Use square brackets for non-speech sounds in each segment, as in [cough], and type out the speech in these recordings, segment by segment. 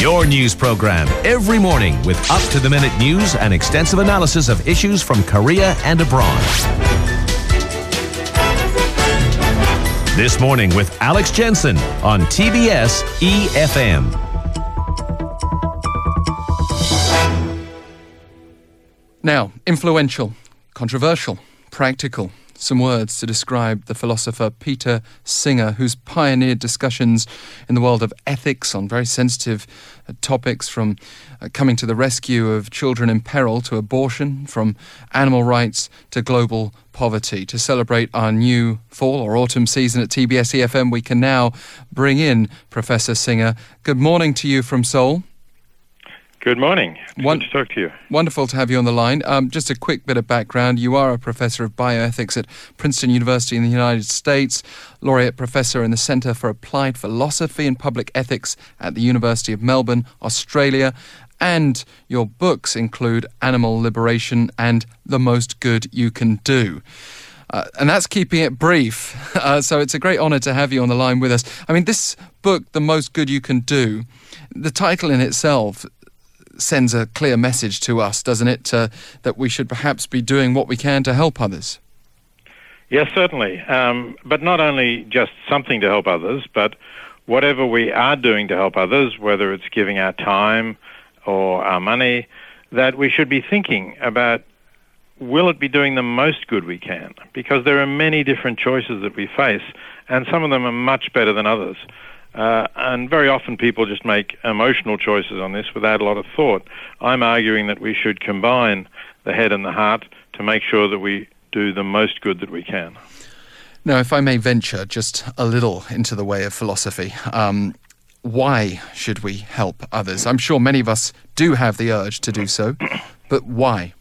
Your news program every morning with up to the minute news and extensive analysis of issues from Korea and abroad. This morning with Alex Jensen on TBS EFM. Now, influential, controversial, practical. Some words to describe the philosopher Peter Singer, who's pioneered discussions in the world of ethics on very sensitive topics from uh, coming to the rescue of children in peril to abortion, from animal rights to global poverty. To celebrate our new fall or autumn season at TBS EFM, we can now bring in Professor Singer. Good morning to you from Seoul. Good morning. One- good to talk to you. Wonderful to have you on the line. Um, just a quick bit of background. You are a professor of bioethics at Princeton University in the United States, laureate professor in the Centre for Applied Philosophy and Public Ethics at the University of Melbourne, Australia. And your books include Animal Liberation and The Most Good You Can Do. Uh, and that's keeping it brief. [laughs] Uh, so it's a great honour to have you on the line with us. I mean, this book, The Most Good You Can Do, the title in itself sends a clear message to us, doesn't it? Uh, that we should perhaps be doing what we can to help others. Yes, certainly. Um, but not only just something to help others, but whatever we are doing to help others, whether it's giving our time or our money, that we should be thinking about will it be doing the most good we can? Because there are many different choices that we face, and some of them are much better than others. Uh, and very often people just make emotional choices on this without a lot of thought. I'm arguing that we should combine the head and the heart to make sure that we do the most good that we can. Now, if I may venture just a little into the way of philosophy, um, why should we help others? I'm sure many of us do have the urge to do so, but why?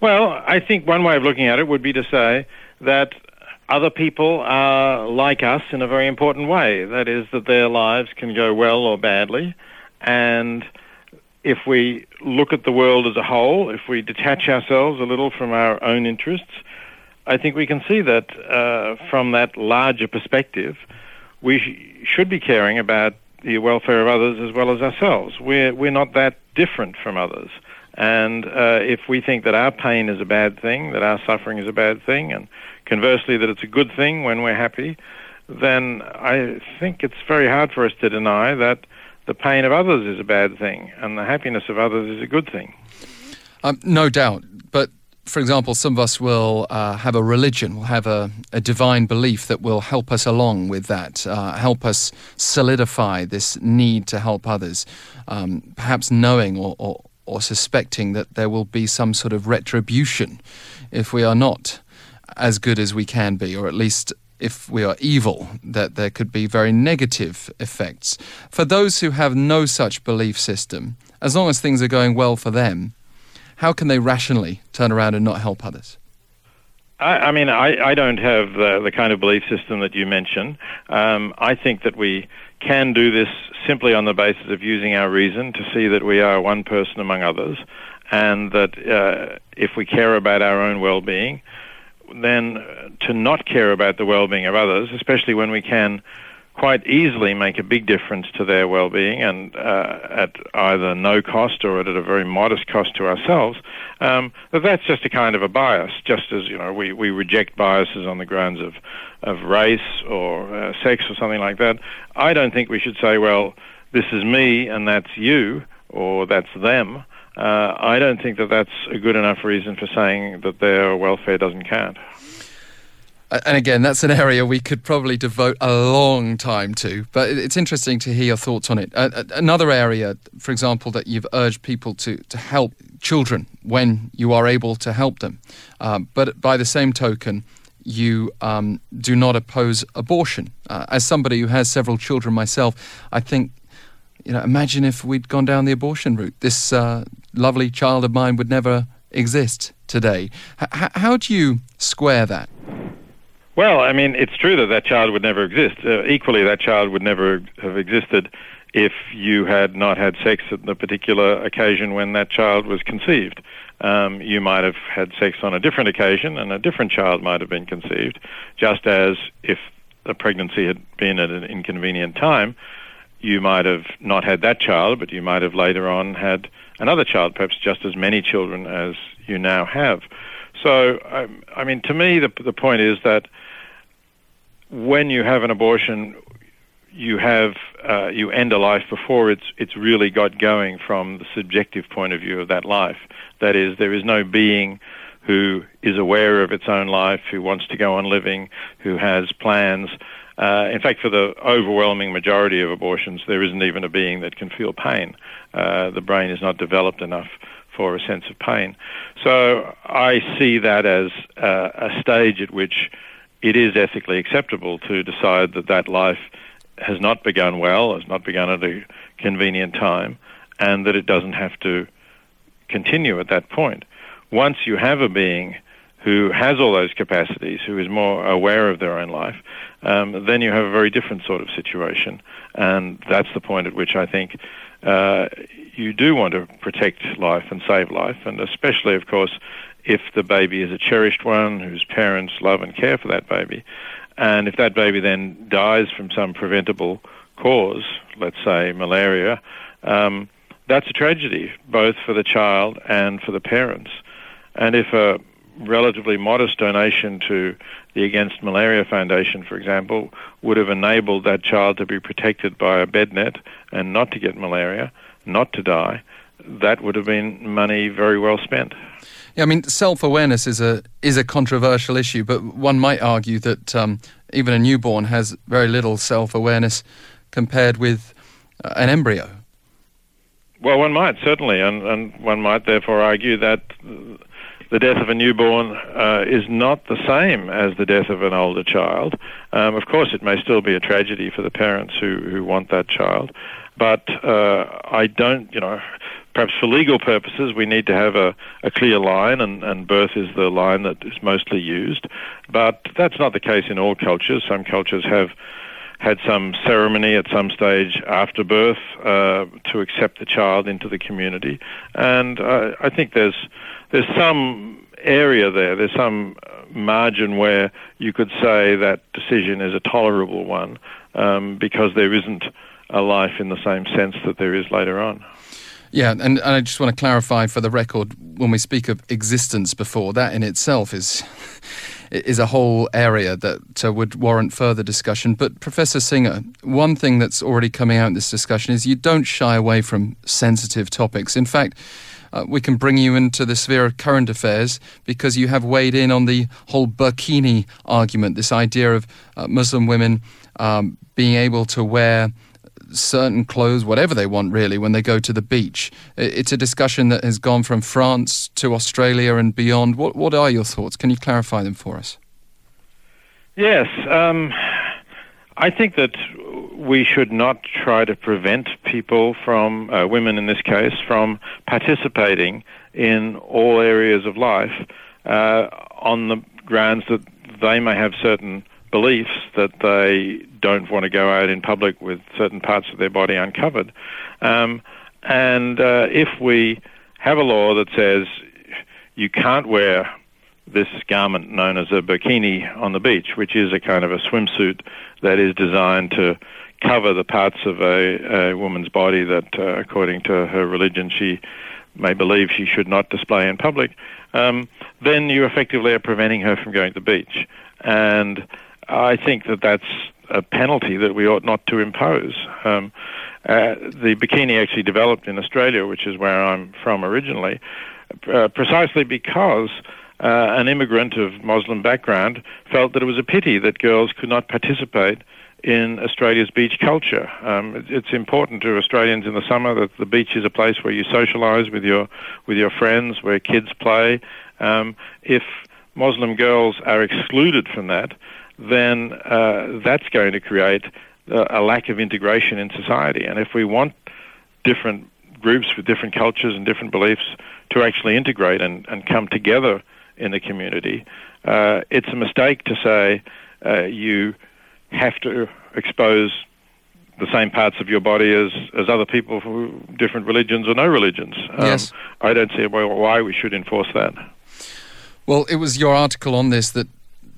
Well, I think one way of looking at it would be to say that other people are like us in a very important way. That is, that their lives can go well or badly. And if we look at the world as a whole, if we detach ourselves a little from our own interests, I think we can see that uh, from that larger perspective, we sh- should be caring about the welfare of others as well as ourselves. We're, we're not that different from others. And uh, if we think that our pain is a bad thing, that our suffering is a bad thing, and conversely that it's a good thing when we're happy, then I think it's very hard for us to deny that the pain of others is a bad thing and the happiness of others is a good thing. Um, no doubt. But for example, some of us will uh, have a religion, will have a, a divine belief that will help us along with that, uh, help us solidify this need to help others, um, perhaps knowing or, or, or suspecting that there will be some sort of retribution if we are not as good as we can be, or at least if we are evil, that there could be very negative effects. For those who have no such belief system, as long as things are going well for them, how can they rationally turn around and not help others? I, I mean, I, I don't have the, the kind of belief system that you mention. Um, I think that we can do this simply on the basis of using our reason to see that we are one person among others, and that uh, if we care about our own well-being, then to not care about the well-being of others, especially when we can quite easily make a big difference to their well-being and uh, at either no cost or at a very modest cost to ourselves, um, that that's just a kind of a bias. Just as you know, we, we reject biases on the grounds of of race or uh, sex or something like that. I don't think we should say, well, this is me and that's you or that's them. Uh, I don't think that that's a good enough reason for saying that their welfare doesn't count. And again, that's an area we could probably devote a long time to, but it's interesting to hear your thoughts on it. Uh, another area, for example, that you've urged people to, to help children when you are able to help them. Um, but by the same token, you um, do not oppose abortion. Uh, as somebody who has several children myself, I think, you know, imagine if we'd gone down the abortion route. This uh, lovely child of mine would never exist today. H- how do you square that? Well, I mean, it's true that that child would never exist. Uh, equally, that child would never have existed if you had not had sex at the particular occasion when that child was conceived. Um, you might have had sex on a different occasion and a different child might have been conceived, just as if the pregnancy had been at an inconvenient time, you might have not had that child, but you might have later on had another child, perhaps just as many children as you now have. So, um, I mean, to me, the, the point is that when you have an abortion, you have uh, you end a life before it's it's really got going from the subjective point of view of that life. That is, there is no being who is aware of its own life, who wants to go on living, who has plans. Uh, in fact, for the overwhelming majority of abortions, there isn't even a being that can feel pain. Uh, the brain is not developed enough for a sense of pain. So I see that as uh, a stage at which it is ethically acceptable to decide that that life has not begun well, has not begun at a convenient time, and that it doesn't have to continue at that point. Once you have a being who has all those capacities, who is more aware of their own life, um, then you have a very different sort of situation. And that's the point at which I think uh, you do want to protect life and save life, and especially, of course, if the baby is a cherished one whose parents love and care for that baby. And if that baby then dies from some preventable cause, let's say malaria, um, that's a tragedy, both for the child and for the parents. And if a relatively modest donation to the Against Malaria Foundation, for example, would have enabled that child to be protected by a bed net and not to get malaria, not to die, that would have been money very well spent. Yeah, I mean, self-awareness is a is a controversial issue, but one might argue that um, even a newborn has very little self-awareness compared with uh, an embryo. Well, one might certainly, and, and one might therefore argue that the death of a newborn uh, is not the same as the death of an older child. Um, of course, it may still be a tragedy for the parents who, who want that child, but uh, I don't, you know, perhaps for legal purposes, we need to have a, a clear line, and, and birth is the line that is mostly used. But that's not the case in all cultures. Some cultures have had some ceremony at some stage after birth uh, to accept the child into the community, and uh, I think there's there's some area there, there's some margin where you could say that decision is a tolerable one um, because there isn't a life in the same sense that there is later on. Yeah, and, and I just want to clarify for the record when we speak of existence before, that in itself is [laughs] is a whole area that uh, would warrant further discussion. But Professor Singer, one thing that's already coming out in this discussion is you don't shy away from sensitive topics. In fact, uh, we can bring you into the sphere of current affairs because you have weighed in on the whole burkini argument, this idea of uh, Muslim women um, being able to wear certain clothes, whatever they want, really, when they go to the beach. It's a discussion that has gone from France to Australia and beyond. What, what are your thoughts? Can you clarify them for us? Yes. Um, I think that we should not try to prevent people from, uh, women in this case, from participating in all areas of life uh, on the grounds that they may have certain beliefs that they don't want to go out in public with certain parts of their body uncovered. Um, and uh, if we have a law that says you can't wear this garment known as a burkini on the beach, which is a kind of a swimsuit that is designed to cover the parts of a, a woman's body that, uh, according to her religion, she may believe she should not display in public, um, then you effectively are preventing her from going to the beach. And I think that that's a penalty that we ought not to impose. Um, uh, the burkini actually developed in Australia, which is where I'm from originally, uh, precisely because uh, an immigrant of Muslim background felt that it was a pity that girls could not participate in Australia's beach culture. Um, it's important to Australians in the summer that the beach is a place where you socialise with your with your friends, where kids play. Um, if Muslim girls are excluded from that, then uh, that's going to create a, lack of integration in society. And if we want different groups with different cultures and different beliefs to actually integrate and, and come together in the community, uh, it's a mistake to say uh, you have to expose the same parts of your body as, as other people for different religions or no religions. Um, yes. I don't see why we should enforce that. Well, it was your article on this that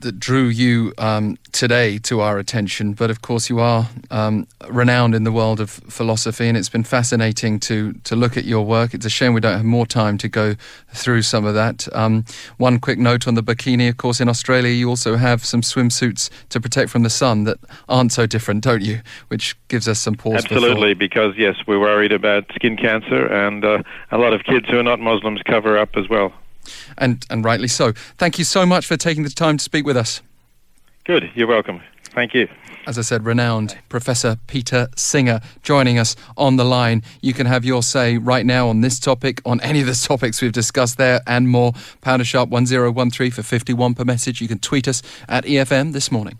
that drew you um, today to our attention, but of course you are um, renowned in the world of philosophy, and it's been fascinating to to look at your work. It's a shame we don't have more time to go through some of that. Um, one quick note on the burkini, of course, in Australia you also have some swimsuits to protect from the sun that aren't so different, don't you? Which gives us some pause. Absolutely, because yes, we're worried about skin cancer, and uh, a lot of kids who are not Muslims cover up as well and and rightly so. Thank you so much for taking the time to speak with us. Good, you're welcome. Thank you. As I said, renowned Professor Peter Singer joining us on the line. You can have your say right now on this topic, on any of the [laughs] topics we've discussed there, and more. Pounder sharp 1013 for 51 per message. You can tweet us at EFM this morning.